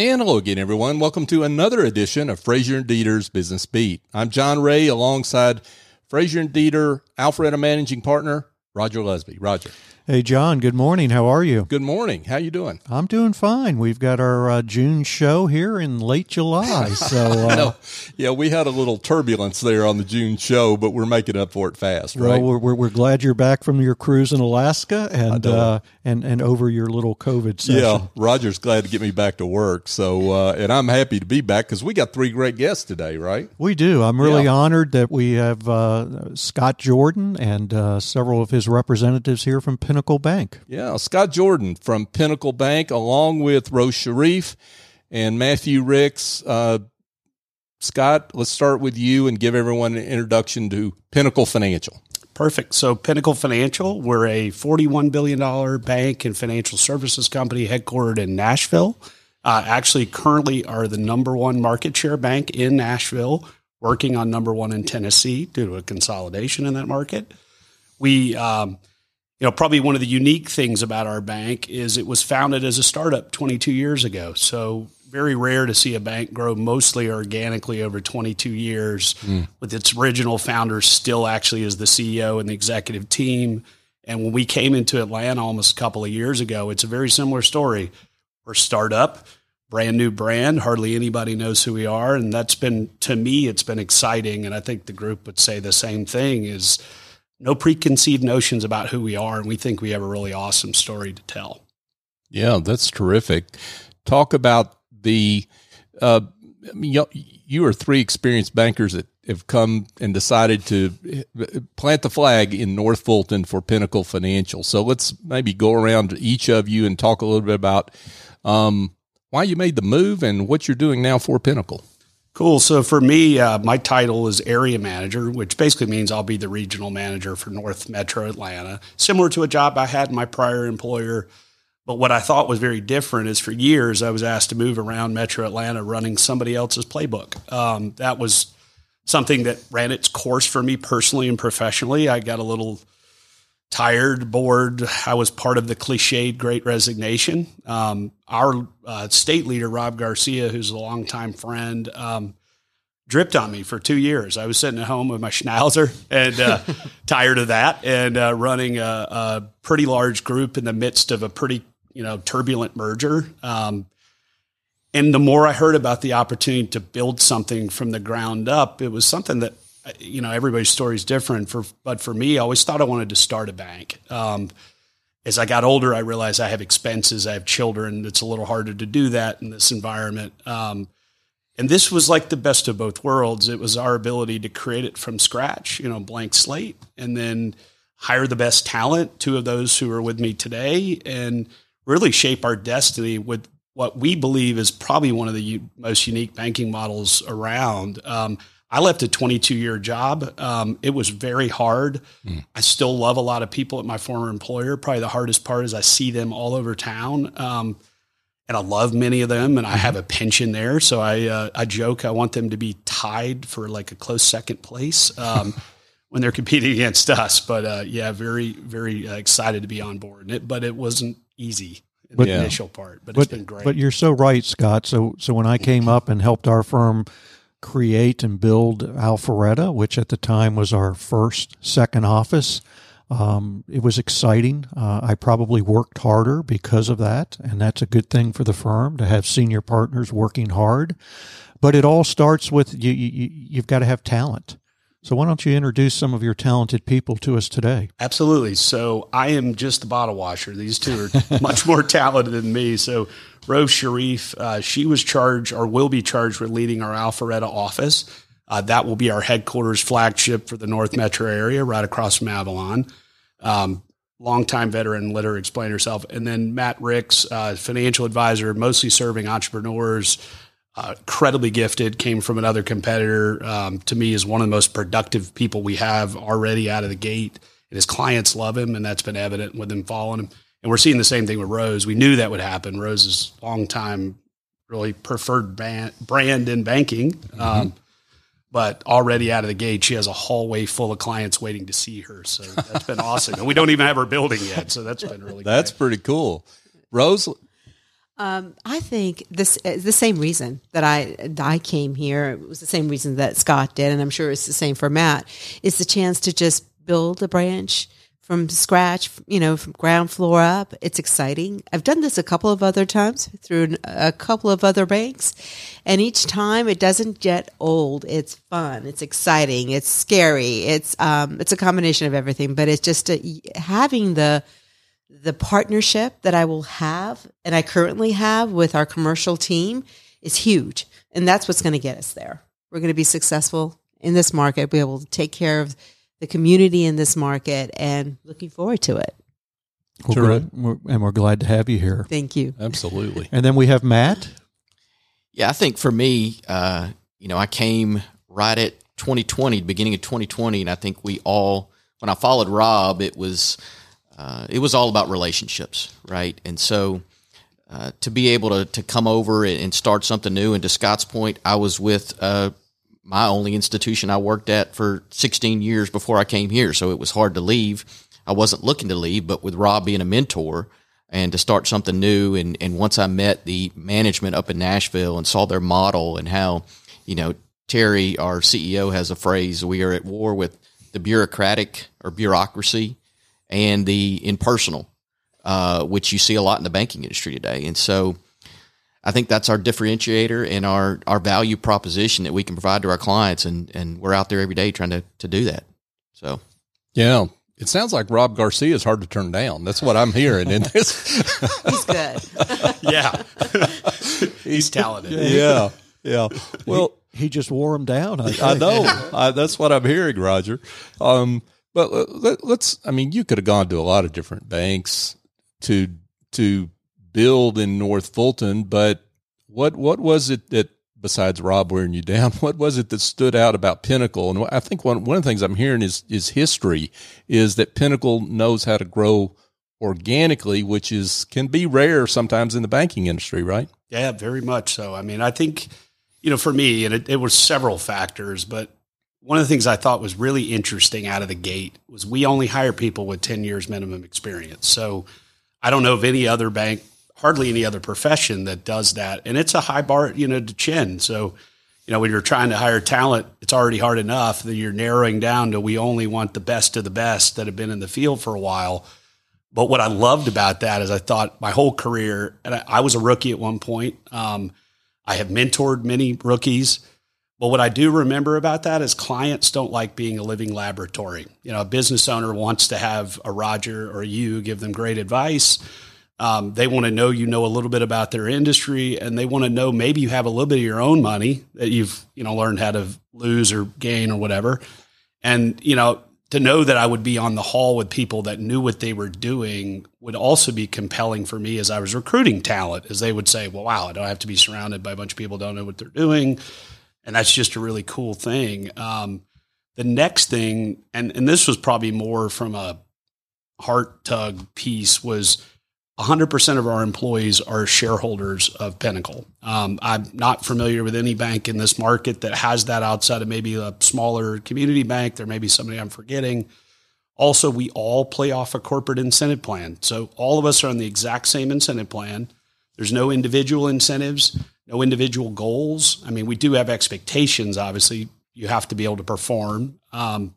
And hello again, everyone. Welcome to another edition of Frazier and Deeter's Business Beat. I'm John Ray alongside Frazier and Deeter, Alpharetta Managing Partner, Roger Lesby. Roger. Hey, John, good morning. How are you? Good morning. How you doing? I'm doing fine. We've got our uh, June show here in late July. So, uh, no, yeah, we had a little turbulence there on the June show, but we're making up for it fast, right? Well, we're, we're glad you're back from your cruise in Alaska and uh, and and over your little COVID session. Yeah, Roger's glad to get me back to work. So, uh, and I'm happy to be back because we got three great guests today, right? We do. I'm really yeah. honored that we have uh, Scott Jordan and uh, several of his representatives here from Pinnacle Bank. Yeah, Scott Jordan from Pinnacle Bank, along with Rose Sharif and Matthew Ricks. Uh, Scott, let's start with you and give everyone an introduction to Pinnacle Financial. Perfect. So, Pinnacle Financial, we're a $41 billion bank and financial services company headquartered in Nashville. Uh, actually, currently are the number one market share bank in Nashville, working on number one in Tennessee due to a consolidation in that market. We, um, you know, probably one of the unique things about our bank is it was founded as a startup 22 years ago. So very rare to see a bank grow mostly organically over 22 years mm. with its original founder still actually as the CEO and the executive team. And when we came into Atlanta almost a couple of years ago, it's a very similar story. We're startup, brand new brand, hardly anybody knows who we are, and that's been to me it's been exciting and I think the group would say the same thing is no preconceived notions about who we are, and we think we have a really awesome story to tell. Yeah, that's terrific. Talk about the. Uh, I mean, you, are three experienced bankers that have come and decided to plant the flag in North Fulton for Pinnacle Financial. So let's maybe go around to each of you and talk a little bit about um, why you made the move and what you're doing now for Pinnacle. Cool. So for me, uh, my title is area manager, which basically means I'll be the regional manager for North Metro Atlanta, similar to a job I had in my prior employer. But what I thought was very different is for years I was asked to move around Metro Atlanta running somebody else's playbook. Um, that was something that ran its course for me personally and professionally. I got a little tired, bored. I was part of the cliched great resignation. Um, our uh, state leader, Rob Garcia, who's a longtime friend, um, dripped on me for two years. I was sitting at home with my schnauzer and uh, tired of that and uh, running a, a, pretty large group in the midst of a pretty, you know, turbulent merger. Um, and the more I heard about the opportunity to build something from the ground up, it was something that you know everybody's story is different for but for me i always thought i wanted to start a bank. Um, as i got older i realized i have expenses i have children it's a little harder to do that in this environment. Um, and this was like the best of both worlds. It was our ability to create it from scratch you know blank slate and then hire the best talent two of those who are with me today and really shape our destiny with what we believe is probably one of the u- most unique banking models around. Um, I left a 22 year job. Um, it was very hard. Mm. I still love a lot of people at my former employer. Probably the hardest part is I see them all over town. Um, and I love many of them, and I have a pension there. So I uh, I joke I want them to be tied for like a close second place um, when they're competing against us. But uh, yeah, very very uh, excited to be on board. It, but it wasn't easy in but, the yeah. initial part, but, but it's been great. But you're so right, Scott. So so when I came up and helped our firm create and build Alpharetta, which at the time was our first second office. Um, it was exciting. Uh, I probably worked harder because of that, and that's a good thing for the firm to have senior partners working hard. But it all starts with you, you you've got to have talent. So why don't you introduce some of your talented people to us today? Absolutely. So I am just the bottle washer. These two are much more talented than me. So Rose Sharif, uh, she was charged or will be charged with leading our Alpharetta office. Uh, that will be our headquarters flagship for the North Metro area, right across from Avalon. Um, longtime veteran, let her explain herself. And then Matt Ricks, uh, financial advisor, mostly serving entrepreneurs, uh, incredibly gifted, came from another competitor. Um, to me, is one of the most productive people we have already out of the gate. And his clients love him, and that's been evident with them following him. And we're seeing the same thing with Rose. We knew that would happen. Rose's long time, really preferred brand, brand in banking. Mm-hmm. Um, but already out of the gate, she has a hallway full of clients waiting to see her. So that's been awesome. And we don't even have her building yet. So that's been really That's great. pretty cool. Rose, Um, I think this is the same reason that I I came here. It was the same reason that Scott did, and I'm sure it's the same for Matt. It's the chance to just build a branch from scratch, you know, from ground floor up. It's exciting. I've done this a couple of other times through a couple of other banks, and each time it doesn't get old. It's fun. It's exciting. It's scary. It's um, it's a combination of everything, but it's just a, having the the partnership that I will have and I currently have with our commercial team is huge. And that's what's going to get us there. We're going to be successful in this market, be able to take care of the community in this market and looking forward to it. Well, Sure. good. We're- and we're glad to have you here. Thank you. Absolutely. And then we have Matt. Yeah, I think for me, uh, you know, I came right at 2020, beginning of 2020, and I think we all, when I followed Rob, it was, uh, it was all about relationships, right? And so, uh, to be able to to come over and, start something new, and to Scott's point, I was with uh, my only institution I worked at for 16 years before I came here, so it was hard to leave. I wasn't looking to leave, but with Rob being a mentor and to start something new, and and once I met the management up in Nashville and saw their model and how, you know, Terry, our CEO, has a phrase: "We are at war with the bureaucratic or bureaucracy and the impersonal." uh, which you see a lot in the banking industry today. And so I think that's our differentiator and our, our value proposition that we can provide to our clients. And, and we're out there every day trying to, to do that. So Yeah. It sounds like Rob Garcia is hard to turn down. That's what I'm hearing in this. He's good. Yeah. He's talented. yeah. Yeah. Well, He just wore him down. I, I know. I, that's what I'm hearing, Roger. Um, but let, let's. I mean, you could have gone to a lot of different banks to to build in North Fulton, but what what was it that besides Rob wearing you down? What was it that stood out about Pinnacle? And I think one one of the things I'm hearing is is history is that Pinnacle knows how to grow organically, which is can be rare sometimes in the banking industry, right? Yeah, very much so. I mean, I think, you know, for me, and it, it was several factors, but one of the things I thought was really interesting out of the gate was we only hire people with 10 years minimum experience. So I don't know of any other bank, hardly any other profession that does that. And it's a high bar, you know, to chin. So, you know, when you're trying to hire talent, it's already hard enough that you're narrowing down to we only want the best of the best that have been in the field for a while. But what I loved about that is I thought my whole career, and I, I was a rookie at one point. Um, I have mentored many rookies. But what I do remember about that is clients don't like being a living laboratory. You know, a business owner wants to have a Roger or you give them great advice. Um, they want to know you know a little bit about their industry, and they want to know maybe you have a little bit of your own money that you've you know learned how to lose or gain or whatever. And you know, to know that I would be on the hall with people that knew what they were doing would also be compelling for me as I was recruiting talent, as they would say, "Well, wow, I don't have to be surrounded by a bunch of people who don't know what they're doing." And that's just a really cool thing. Um, the next thing, and and this was probably more from a heart tug piece, was 100% of our employees are shareholders of Pinnacle. Um, I'm not familiar with any bank in this market that has that outside of maybe a smaller community bank. There may be somebody I'm forgetting. Also, we all play off a corporate incentive plan. So all of us are on the exact same incentive plan. There's no individual incentives, no individual goals. I mean, we do have expectations. Obviously, you have to be able to perform, um,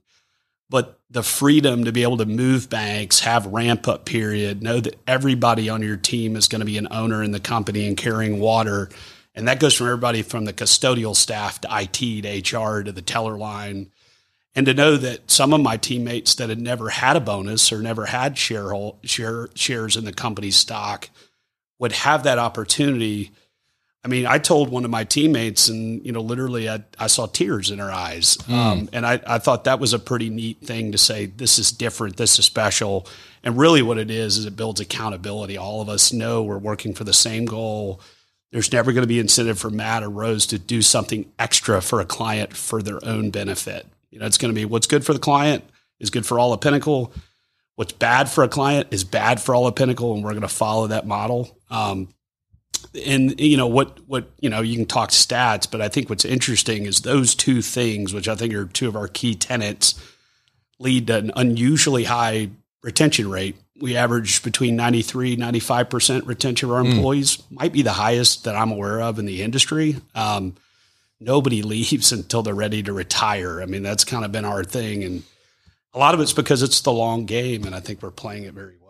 but the freedom to be able to move banks, have ramp up period, know that everybody on your team is going to be an owner in the company and carrying water, and that goes from everybody from the custodial staff to IT to HR to the teller line. And to know that some of my teammates that had never had a bonus or never had share, share shares in the company's stock would have that opportunity. I mean, I told one of my teammates, and you know, literally, I, I saw tears in her eyes, um, and I, I thought that was a pretty neat thing to say. This is different. This is special. And really, what it is is it builds accountability. All of us know we're working for the same goal. There's never going to be incentive for Matt or Rose to do something extra for a client for their own benefit. You know, it's going to be what's good for the client is good for all of Pinnacle. What's bad for a client is bad for all of Pinnacle, and we're going to follow that model. Um, and you know what what you know you can talk stats but i think what's interesting is those two things which i think are two of our key tenets lead to an unusually high retention rate we average between 93, 95% retention of our employees, might be the highest that I'm aware of in the industry. Um, nobody leaves until they're ready to retire. I mean, that's kind of been our thing. And a lot of it's because it's the long game. And I think we're playing it very well.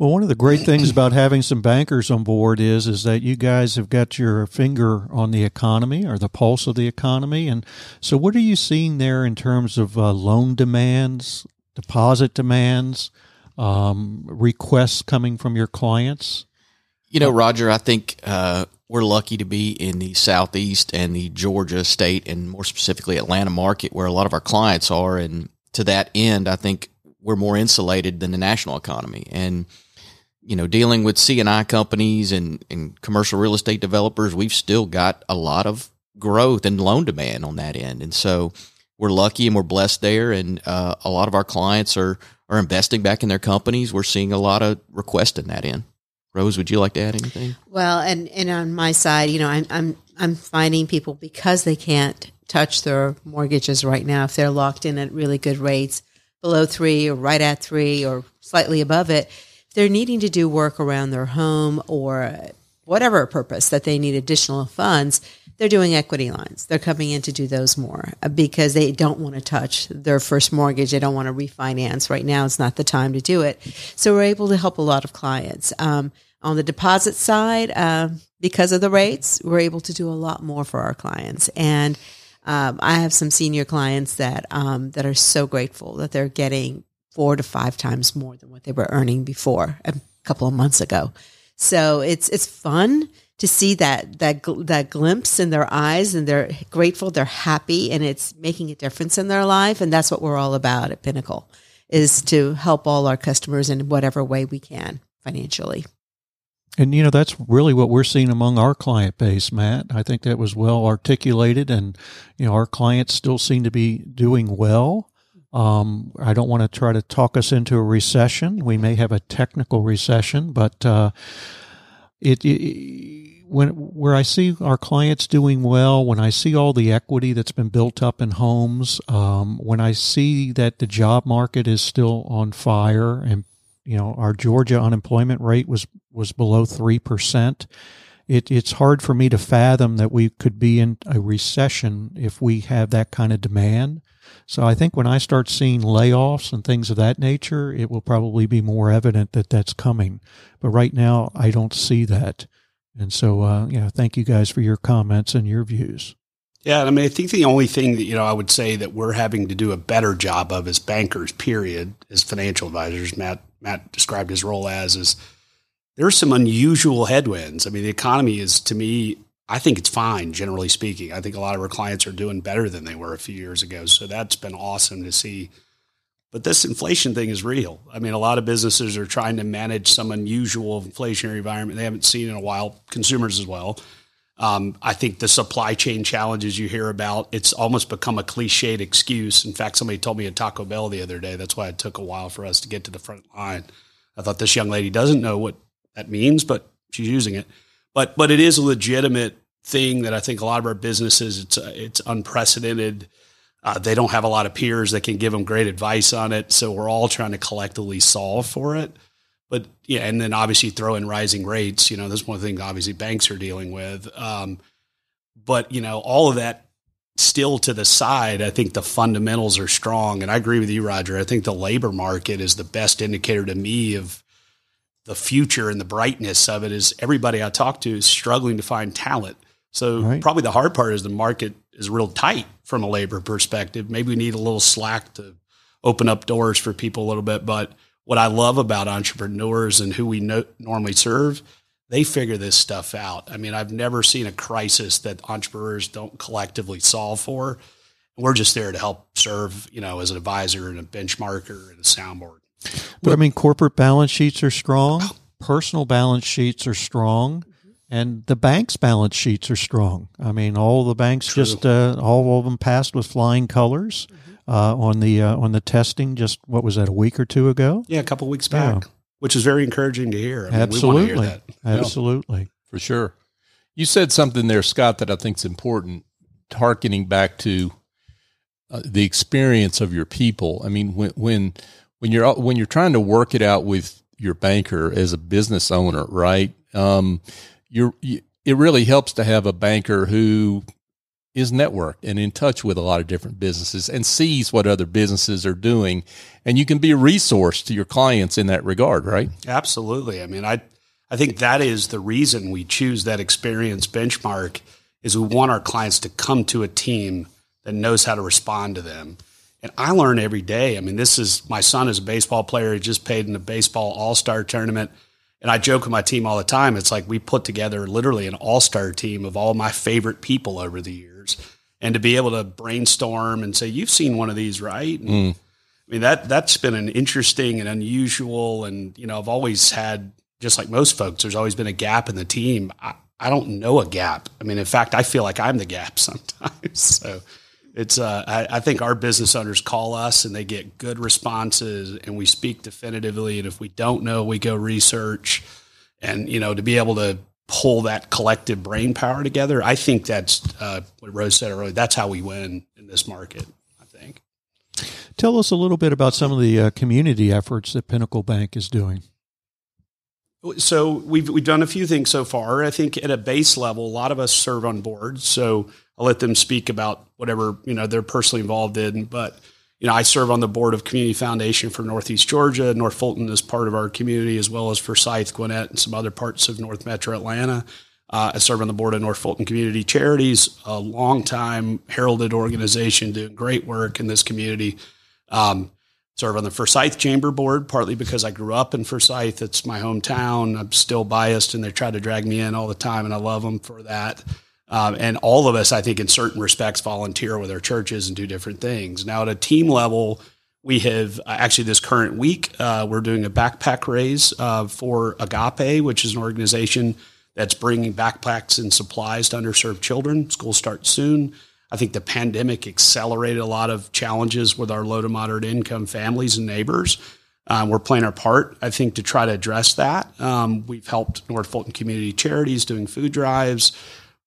Well, one of the great things about having some bankers on board is is that you guys have got your finger on the economy or the pulse of the economy. And so, what are you seeing there in terms of uh, loan demands, deposit demands, um, requests coming from your clients? You know, Roger, I think uh, we're lucky to be in the southeast and the Georgia state, and more specifically Atlanta market, where a lot of our clients are. And to that end, I think we're more insulated than the national economy. And you know, dealing with C&I companies and, and commercial real estate developers, we've still got a lot of growth and loan demand on that end. And so we're lucky and we're blessed there. And uh, a lot of our clients are are investing back in their companies. We're seeing a lot of requests in that end. Rose, would you like to add anything? Well, and and on my side, you know, I'm I'm I'm finding people because they can't touch their mortgages right now if they're locked in at really good rates below three or right at three or slightly above it. If they're needing to do work around their home or whatever purpose that they need additional funds, they're doing equity lines. They're coming in to do those more uh, because they don't want to touch their first mortgage. They don't want to refinance right now. It's not the time to do it. So we're able to help a lot of clients. Um, on the deposit side, uh, because of the rates, we're able to do a lot more for our clients. And um, I have some senior clients that um, that are so grateful that they're getting four to five times more than what they were earning before a couple of months ago. So it's it's fun to see that that that glimpse in their eyes and they're grateful they're happy and it's making a difference in their life. And that's what we're all about at pinnacle is to help all our customers in whatever way we can financially. And you know that's really what we're seeing among our client base matt. I think that was well articulated and you know our clients still seem to be doing well um, i don't want to try to talk us into a recession we may have a technical recession but uh, it, it when where I see our clients doing well, when I see all the equity that's been built up in homes, um, when I see that the job market is still on fire, and you know our Georgia unemployment rate was was below three percent. It, it's hard for me to fathom that we could be in a recession if we have that kind of demand. So I think when I start seeing layoffs and things of that nature, it will probably be more evident that that's coming. But right now, I don't see that. And so, uh, thank you guys for your comments and your views. Yeah, I mean, I think the only thing that you know I would say that we're having to do a better job of as bankers, period, as financial advisors. Matt Matt described his role as is there's some unusual headwinds. I mean, the economy is to me, I think it's fine, generally speaking. I think a lot of our clients are doing better than they were a few years ago. So that's been awesome to see but this inflation thing is real. I mean, a lot of businesses are trying to manage some unusual inflationary environment they haven't seen in a while, consumers as well. Um, I think the supply chain challenges you hear about, it's almost become a cliched excuse. In fact, somebody told me at Taco Bell the other day, that's why it took a while for us to get to the front line. I thought this young lady doesn't know what that means, but she's using it. But but it is a legitimate thing that I think a lot of our businesses, it's uh, it's unprecedented uh, they don't have a lot of peers that can give them great advice on it. So we're all trying to collectively solve for it. But yeah, and then obviously throw in rising rates. You know, that's one of the things obviously banks are dealing with. Um, but you know, all of that still to the side, I think the fundamentals are strong. And I agree with you, Roger. I think the labor market is the best indicator to me of the future and the brightness of it. Is everybody I talk to is struggling to find talent. So right. probably the hard part is the market is real tight from a labor perspective. Maybe we need a little slack to open up doors for people a little bit. But what I love about entrepreneurs and who we no- normally serve, they figure this stuff out. I mean, I've never seen a crisis that entrepreneurs don't collectively solve for. We're just there to help serve, you know, as an advisor and a benchmarker and a soundboard. But I mean, corporate balance sheets are strong. Personal balance sheets are strong and the banks' balance sheets are strong. I mean, all the banks True. just uh, all of them passed with flying colors mm-hmm. uh, on the uh, on the testing. Just what was that a week or two ago? Yeah, a couple weeks back, yeah. which is very encouraging to hear. I mean, Absolutely, hear absolutely, for sure. You said something there, Scott, that I think is important. Harkening back to uh, the experience of your people. I mean, when when when you're when you're trying to work it out with your banker as a business owner, right? Um, you're you, it really helps to have a banker who is networked and in touch with a lot of different businesses and sees what other businesses are doing. And you can be a resource to your clients in that regard right? Absolutely. I mean i i think that is the reason we choose that experience benchmark is we want our clients to come to a team that knows how to respond to them and i learn every day i mean this is my son is a baseball player he just played in a baseball all-star tournament and I joke with my team all the time. It's like we put together literally an all star team of all my favorite people over the years. And to be able to brainstorm and say, you've seen one of these, right? And, mm. I mean, that, that's been an interesting and unusual. And, you know, I've always had, just like most folks, there's always been a gap in the team. I, I don't know a gap. I mean, in fact, I feel like I'm the gap sometimes. So, it's uh, I, I, think our business owners call us and they get good responses and we speak definitively and if we don't know we go research and you know to be able to pull that collective brain power together i think that's uh, what rose said earlier that's how we win in this market i think tell us a little bit about some of the uh, community efforts that pinnacle bank is doing so we've we've done a few things so far. I think at a base level, a lot of us serve on boards. So I'll let them speak about whatever you know they're personally involved in. But you know, I serve on the board of Community Foundation for Northeast Georgia. North Fulton is part of our community, as well as Forsyth, Gwinnett, and some other parts of North Metro Atlanta. Uh, I serve on the board of North Fulton Community Charities, a long time heralded organization doing great work in this community. Um, serve on the Forsyth Chamber Board, partly because I grew up in Forsyth. It's my hometown. I'm still biased, and they try to drag me in all the time, and I love them for that. Um, and all of us, I think, in certain respects, volunteer with our churches and do different things. Now, at a team level, we have uh, actually this current week, uh, we're doing a backpack raise uh, for Agape, which is an organization that's bringing backpacks and supplies to underserved children. School starts soon. I think the pandemic accelerated a lot of challenges with our low to moderate income families and neighbors. Um, we're playing our part, I think, to try to address that. Um, we've helped North Fulton Community Charities doing food drives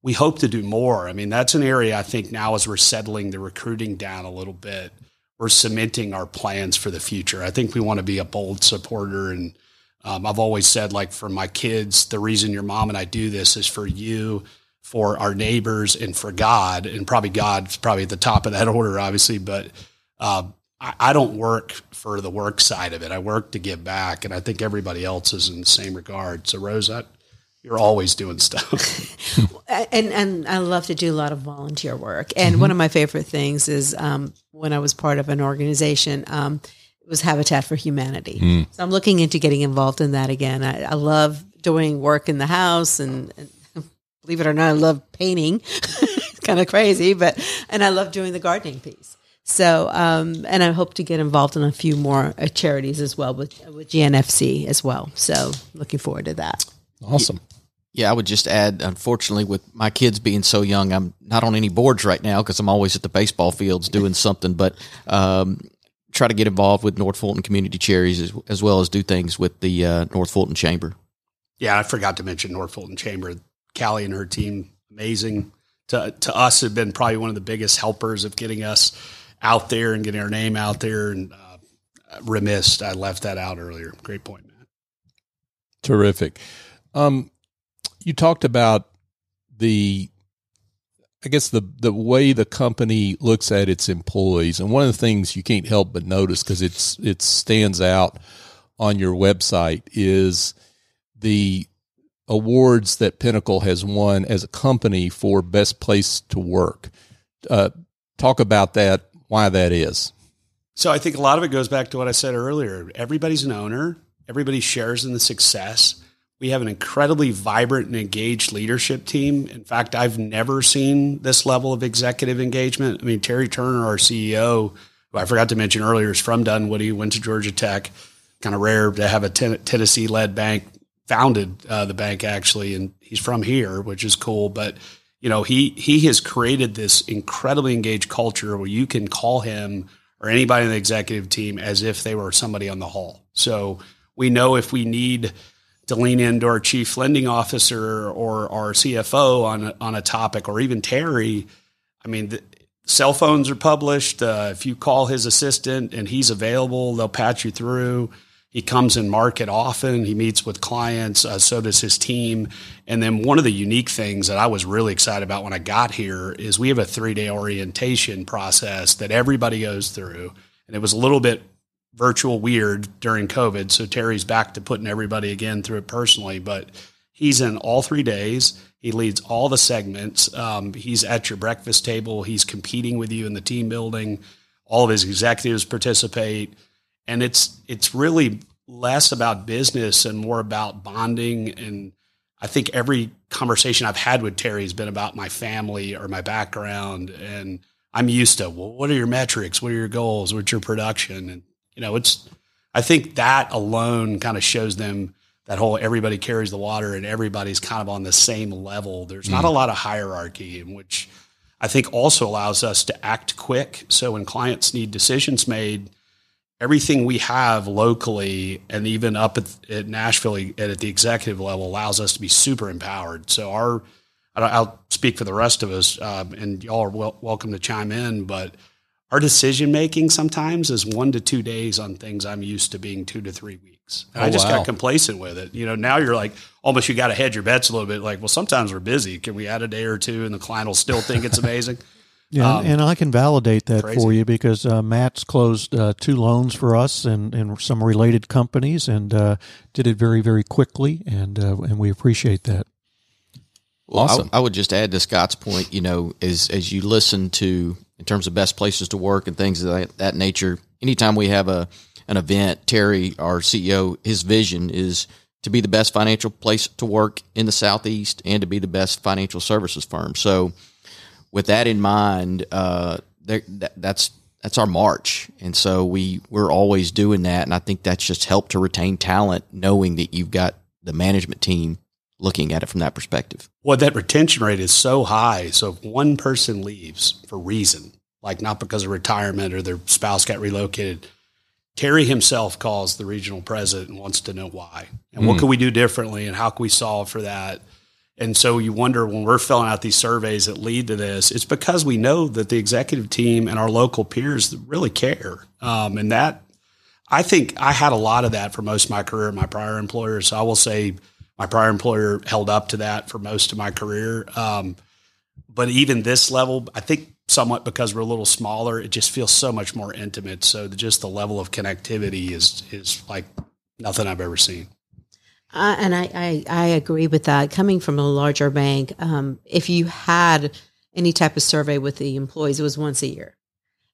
we hope to do more. I mean, that's an area I think now as we're settling the recruiting down a little bit, we're cementing our plans for the future. I think we want to be a bold supporter. And um, I've always said, like, for my kids, the reason your mom and I do this is for you, for our neighbors, and for God. And probably God's probably at the top of that order, obviously. But uh, I, I don't work for the work side of it. I work to give back. And I think everybody else is in the same regard. So, Rose, that you're always doing stuff. and and I love to do a lot of volunteer work. And mm-hmm. one of my favorite things is um, when I was part of an organization. Um, it was Habitat for Humanity. Mm. So I'm looking into getting involved in that again. I, I love doing work in the house, and, and believe it or not, I love painting. it's kind of crazy, but and I love doing the gardening piece. So, um, and I hope to get involved in a few more uh, charities as well with with GNFC as well. So, looking forward to that. Awesome. Yeah, I would just add, unfortunately, with my kids being so young, I'm not on any boards right now because I'm always at the baseball fields doing something. But um, try to get involved with North Fulton Community Charities as, as well as do things with the uh, North Fulton Chamber. Yeah, I forgot to mention North Fulton Chamber. Callie and her team, amazing. To to us, have been probably one of the biggest helpers of getting us out there and getting our name out there. And uh, remiss, I left that out earlier. Great point, Matt. Terrific. Um, you talked about the I guess the the way the company looks at its employees, and one of the things you can't help but notice because it's it stands out on your website is the awards that Pinnacle has won as a company for best place to work. Uh, talk about that, why that is. So I think a lot of it goes back to what I said earlier. Everybody's an owner. Everybody shares in the success. We have an incredibly vibrant and engaged leadership team. In fact, I've never seen this level of executive engagement. I mean, Terry Turner, our CEO, who I forgot to mention earlier, is from Dunwoody, went to Georgia Tech. Kind of rare to have a ten- Tennessee led bank, founded uh, the bank actually, and he's from here, which is cool. But you know, he he has created this incredibly engaged culture where you can call him or anybody in the executive team as if they were somebody on the hall. So we know if we need to lean into our chief lending officer or our CFO on a, on a topic, or even Terry. I mean, the, cell phones are published. Uh, if you call his assistant and he's available, they'll patch you through. He comes in market often. He meets with clients. Uh, so does his team. And then one of the unique things that I was really excited about when I got here is we have a three day orientation process that everybody goes through. And it was a little bit virtual weird during COVID. So Terry's back to putting everybody again through it personally. But he's in all three days. He leads all the segments. Um, he's at your breakfast table. He's competing with you in the team building. All of his executives participate and it's it's really less about business and more about bonding and I think every conversation I've had with Terry has been about my family or my background and I'm used to well what are your metrics what are your goals what's your production and you know it's I think that alone kind of shows them that whole everybody carries the water and everybody's kind of on the same level. There's not a lot of hierarchy in which I think also allows us to act quick. So when clients need decisions made everything we have locally and even up at, at Nashville at, at the executive level allows us to be super empowered. So our, I'll speak for the rest of us, um, and y'all are wel- welcome to chime in, but our decision making sometimes is one to two days on things I'm used to being two to three weeks. And Oh, I just wow. got complacent with it. You know, now you're like almost you got to hedge your bets a little bit. Like, well, sometimes we're busy. Can we add a day or two, and the client will still think it's amazing? Yeah, Um, and I can validate that crazy. for you because uh, Matt's closed uh, two loans for us and, and some related companies and uh, did it very, very quickly, and uh, and we appreciate that. Well, Awesome. I, I would just add to Scott's point, you know, as as you listen to in terms of best places to work and things of that, that nature, anytime we have a an event, Terry, our CEO, his vision is to be the best financial place to work in the southeast and to be the best financial services firm. So, with that in mind, uh, there, that, that's that's our march, and so we we're always doing that, and I think that's just helped to retain talent, knowing that you've got the management team looking at it from that perspective. Well, that retention rate is so high. So if one person leaves for reason, like not because of retirement or their spouse got relocated, Terry himself calls the regional president and wants to know why and what can we do differently and how can we solve for that. And so you wonder when we're filling out these surveys that lead to this, it's because we know that the executive team and our local peers really care. Um, and that I think I had a lot of that for most of my career at my prior employer. So I will say my prior employer held up to that for most of my career. Um, but even this level, I think somewhat because we're a little smaller, it just feels so much more intimate. So the, just the level of connectivity is is like nothing I've ever seen. Uh, and I, I, I agree with that. Coming from a larger bank, um, if you had any type of survey with the employees, it was once a year.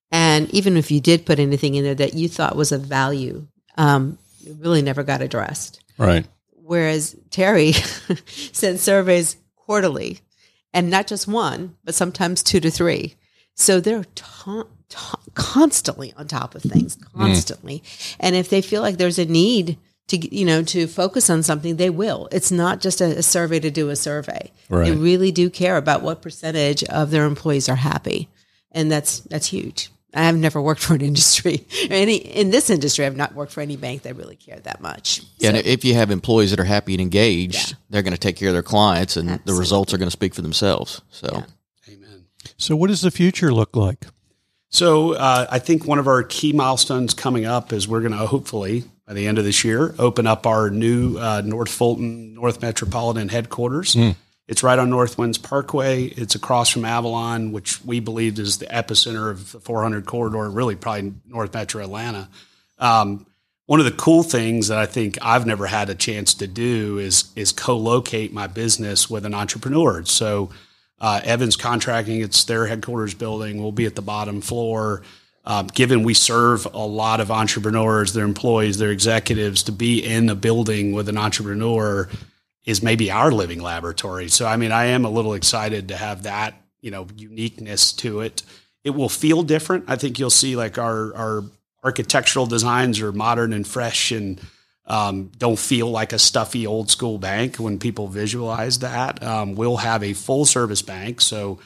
And even if you did put anything in there that you thought was of value, um, it really never got addressed. Right. Whereas Terry sent surveys quarterly and not just one, but sometimes two to three. So they're ta- ta- constantly on top of things, mm. constantly. And if they feel like there's a need to, you know, to focus on something, they will. It's not just a, a survey to do a survey. Right. They really do care about what percentage of their employees are happy. And that's, that's huge. I have never worked for an industry, any in this industry. I've not worked for any bank that really cared that much. Yeah, So- and if you have employees that are happy and engaged, Yeah. they're going to take care of their clients, and the results are going to speak for themselves. So, Yeah. Amen. So, what does the future look like? So uh, I think one of our key milestones coming up is we're going to hopefully by the end of this year open up our new uh, North Fulton North Metropolitan headquarters. It's right on Northwinds Parkway. It's across from Avalon, which we believe is the epicenter of the 400 corridor, really probably North Metro Atlanta. Um, one of the cool things that I think I've never had a chance to do is is co-locate my business with an entrepreneur. So uh, Evans Contracting, it's their headquarters building. We'll be at the bottom floor. Um, given we serve a lot of entrepreneurs, their employees, their executives, to be in a building with an entrepreneur is maybe our living laboratory. So, I mean, I am a little excited to have that, you know, uniqueness to it. It will feel different. I think you'll see like our our architectural designs are modern and fresh and um, don't feel like a stuffy old school bank when people visualize that. Um, we'll have a full service bank. So,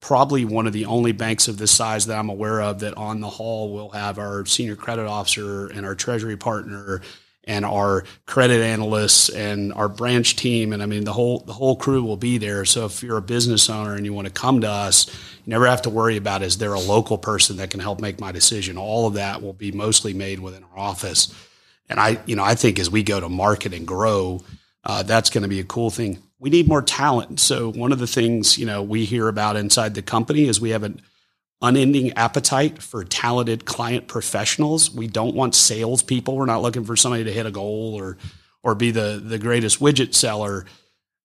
probably one of the only banks of this size that I'm aware of that on the hall will have our senior credit officer and our treasury partner and our credit analysts and our branch team. And I mean, the whole, the whole crew will be there. So if you're a business owner and you want to come to us, you never have to worry about is there a local person that can help make my decision? All of that will be mostly made within our office. And I, you know, I think as we go to market and grow, uh, that's going to be a cool thing. We need more talent. So one of the things, you know, we hear about inside the company is we have an unending appetite for talented client professionals. We don't want salespeople. We're not looking for somebody to hit a goal or or be the the greatest widget seller.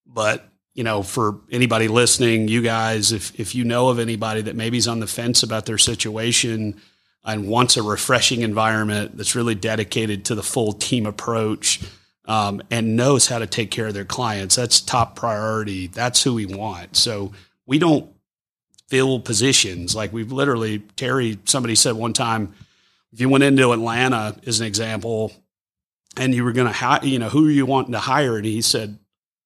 But you know, for anybody listening, you guys, if if you know of anybody that maybe's on the fence about their situation and wants a refreshing environment that's really dedicated to the full team approach um, and knows how to take care of their clients, that's top priority. That's who we want. So we don't fill positions. Like we've literally, Terry, somebody said one time, if you went into Atlanta as an example, and you were going to hire, you know, who are you wanting to hire? And he said,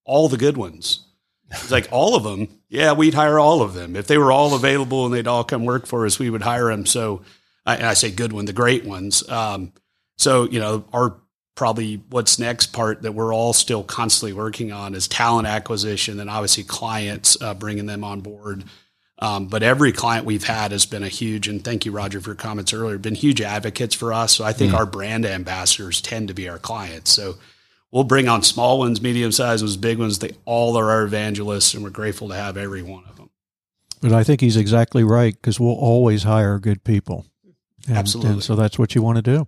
all the good ones. He's like, all of them. Yeah, we'd hire all of them. If they were all available and they'd all come work for us, we would hire them. So, and I say good one, the great ones. Um, so, you know, our probably what's next part that we're all still constantly working on is talent acquisition and obviously clients, uh, bringing them on board. Um, but every client we've had has been a huge, and thank you, Roger, for your comments earlier, been huge advocates for us. So I think mm. our brand ambassadors tend to be our clients. So we'll bring on small ones, medium sized ones, big ones. They all are our evangelists, and we're grateful to have every one of them. But I think he's exactly right because we'll always hire good people. And, Absolutely. And so that's what you want to do.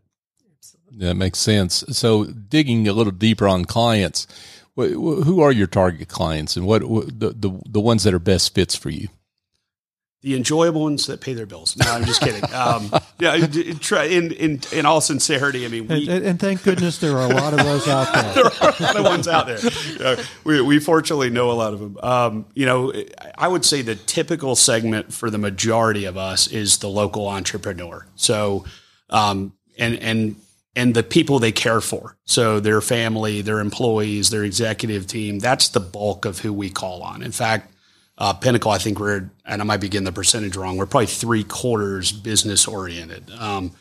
That makes sense. So digging a little deeper on clients, who are your target clients, and what the the, the ones that are best fits for you? The enjoyable ones that pay their bills. No, I'm just kidding. Um, yeah, in, in in all sincerity, I mean, we, and, and, thank goodness there are a lot of those out there. there are a lot of ones out there. Uh, we we fortunately know a lot of them. Um, you know, I would say the typical segment for the majority of us is the local entrepreneur. So, um, and and and the people they care for. So their family, their employees, their executive team. That's the bulk of who we call on. In fact uh, Pinnacle, I think we're, and I might be getting the percentage wrong, we're probably three quarters business oriented. Um,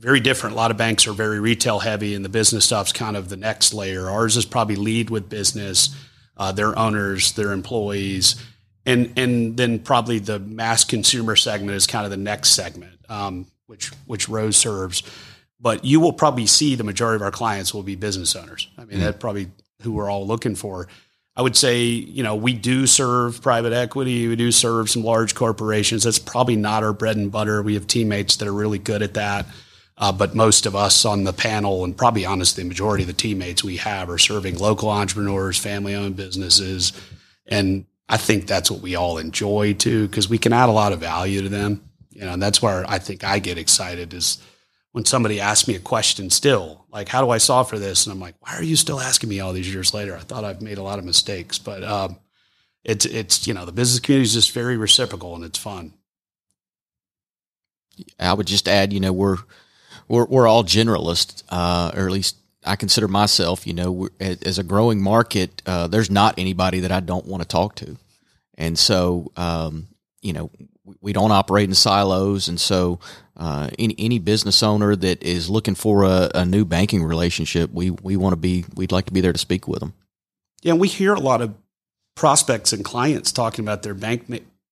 very different. A lot of banks are very retail heavy, and the business stuff's kind of the next layer. Ours is probably lead with business, uh, their owners, their employees, and and then probably the mass consumer segment is kind of the next segment, um, which which Rose serves. But you will probably see the majority of our clients will be business owners. I mean, mm. that's probably who we're all looking for. I would say, you know, we do serve private equity. We do serve some large corporations. That's probably not our bread and butter. We have teammates that are really good at that. Uh, but most of us on the panel, and probably honestly, the majority of the teammates we have are serving local entrepreneurs, family owned businesses. And I think that's what we all enjoy too, because we can add a lot of value to them. You know, and that's where I think I get excited is when somebody asks me a question still, like, how do I solve for this? And I'm like, why are you still asking me all these years later? I thought I've made a lot of mistakes, but um, it's, it's, you know, the business community is just very reciprocal and it's fun. I would just add, you know, we're, we're, we're all generalists, uh, or at least I consider myself, you know, as a growing market, uh, there's not anybody that I don't want to talk to. And so, um, you know, we don't operate in silos. And so, uh, any any business owner that is looking for a, a new banking relationship, we we want to be we'd like to be there to speak with them. Yeah, we hear a lot of prospects and clients talking about their bank.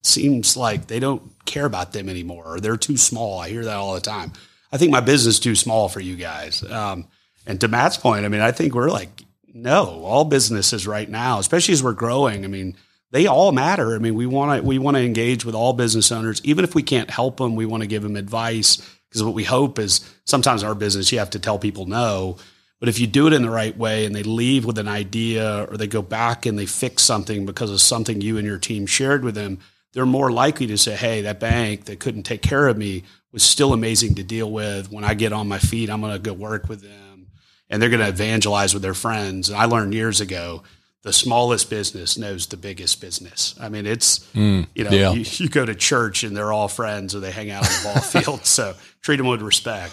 Seems like they don't care about them anymore, or they're too small. I hear that all the time. I think my business is too small for you guys. Um, and to Matt's point, I mean, I think we're like, no, all businesses right now, especially as we're growing. I mean, they all matter. I mean, we want to we want to engage with all business owners, even if we can't help them. We want to give them advice because what we hope is sometimes in our business you have to tell people no, but if you do it in the right way and they leave with an idea or they go back and they fix something because of something you and your team shared with them, they're more likely to say, "Hey, that bank that couldn't take care of me was still amazing to deal with. When I get on my feet, I'm going to go work with them." And they're going to evangelize with their friends. And I learned years ago the smallest business knows the biggest business. I mean, it's mm, you know yeah. you, you, go to church and they're all friends or they hang out on the ball field. So treat them with respect.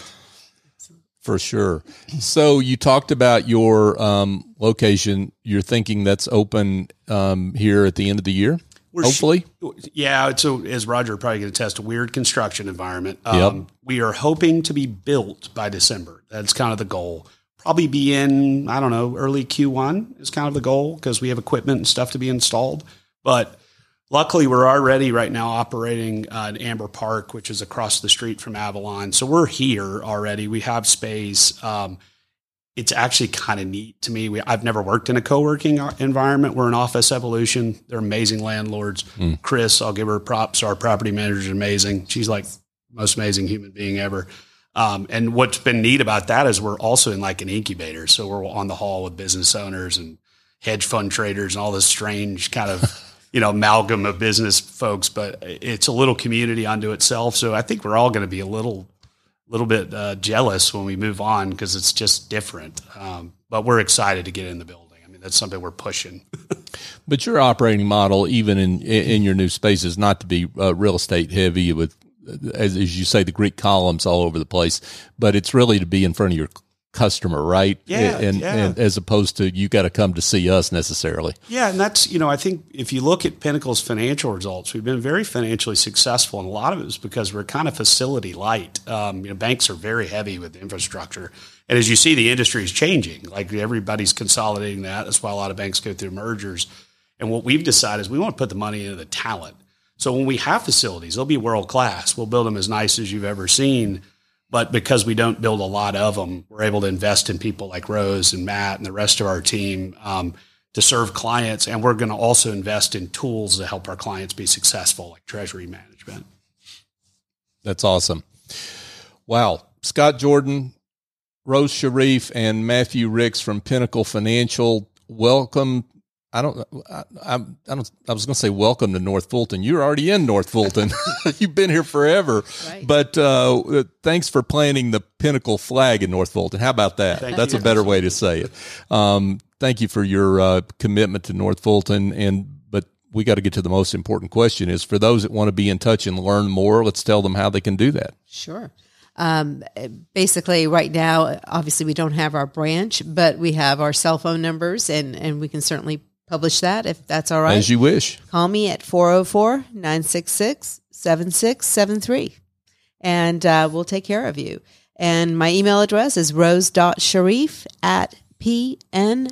For sure. So you talked about your um, location. You're thinking that's open um, here at the end of the year. We're hopefully, sh- yeah. So as Roger probably going to test a weird construction environment. Um, yep. We are hoping to be built by December. That's kind of the goal probably be in, I don't know, early Q1 is kind of the goal because we have equipment and stuff to be installed. But luckily, we're already right now operating uh, in Amber Park, which is across the street from Avalon. So we're here already. We have space. Um, it's actually kind of neat to me. We, I've never worked in a co-working environment. We're an office evolution. They're amazing landlords. Mm. Chris, I'll give her props. Our property manager is amazing. She's like most amazing human being ever. Um, and what's been neat about that is we're also in like an incubator. So we're on the hall with business owners and hedge fund traders and all this strange kind of, you know, amalgam of business folks, but it's a little community unto itself. So I think we're all going to be a little, little bit uh, jealous when we move on because it's just different. Um, but we're excited to get in the building. I mean, that's something we're pushing. but your operating model, even in in your new space, is not to be uh, real estate heavy with as, as you say, the Greek columns all over the place, but it's really to be in front of your customer, right? Yeah, and, yeah. and as opposed to you got to come to see us necessarily. Yeah, and that's you know I think if you look at Pinnacle's financial results, we've been very financially successful, and a lot of it is because we're kind of facility light. Um, you know, banks are very heavy with infrastructure, and as you see, the industry is changing. Like everybody's consolidating that. That's why a lot of banks go through mergers. And what we've decided is we want to put the money into the talent. So when we have facilities, they'll be world class. We'll build them as nice as you've ever seen. But because we don't build a lot of them, we're able to invest in people like Rose and Matt and the rest of our team um, to serve clients. And we're going to also invest in tools to help our clients be successful, like treasury management. That's awesome. Wow. Scott Jordan, Rose Sharif, and Matthew Ricks from Pinnacle Financial. Welcome I don't, I, I, I don't, I was going to say welcome to North Fulton. You're already in North Fulton. You've been here forever. Right. But uh, thanks for planting the pinnacle flag in North Fulton. How about that? Thank That's you. a better way to say it. Um, thank you for your uh, commitment to North Fulton. And, but we got to get to the most important question is for those that want to be in touch and learn more, let's tell them how they can do that. Sure. Um, basically, right now, obviously, we don't have our branch, but we have our cell phone numbers, and, and we can certainly publish that if that's all right. As you wish. Call me at 404 966 7673 and uh, we'll take care of you. And my email address is rose.sharif at pnfp.com.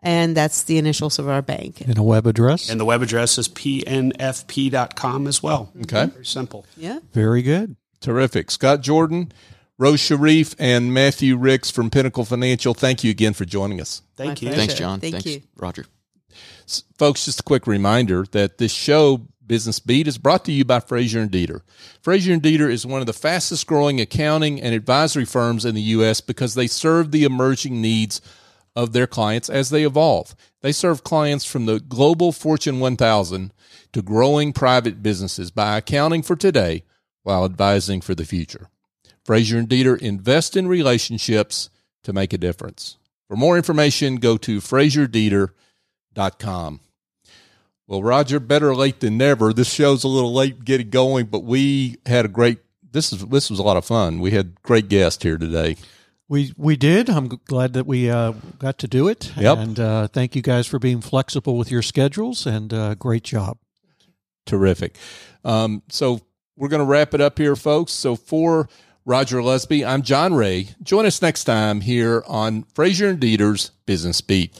And that's the initials of our bank. And a web address? And the web address is pnfp.com as well. Okay. Very simple. Yeah. Very good. Terrific. Scott Jordan, Rose Sharif and Matthew Ricks from Pinnacle Financial, thank you again for joining us. Thank My you. Pleasure. Thanks, John. Thank Thanks, you. Roger. Folks, just a quick reminder that this show, Business Beat, is brought to you by Frazier and Deeter. Frazier and Deeter is one of the fastest growing accounting and advisory firms in the U.S. because they serve the emerging needs of their clients as they evolve. They serve clients from the global Fortune 1000 to growing private businesses by accounting for today while advising for the future. Frazier and Deeter invest in relationships to make a difference. For more information, go to FrazierDeeter.com. Well, Roger, better late than never. This show's a little late getting going, but we had a great. This is this was a lot of fun. We had great guests here today. We we did. I'm glad that we uh, got to do it. Yep. And uh, thank you guys for being flexible with your schedules. And uh, great job. Terrific. Um, so we're going to wrap it up here, folks. So for Roger Lusby. I'm John Ray. Join us next time here on Frazier and Deeter's Business Beat.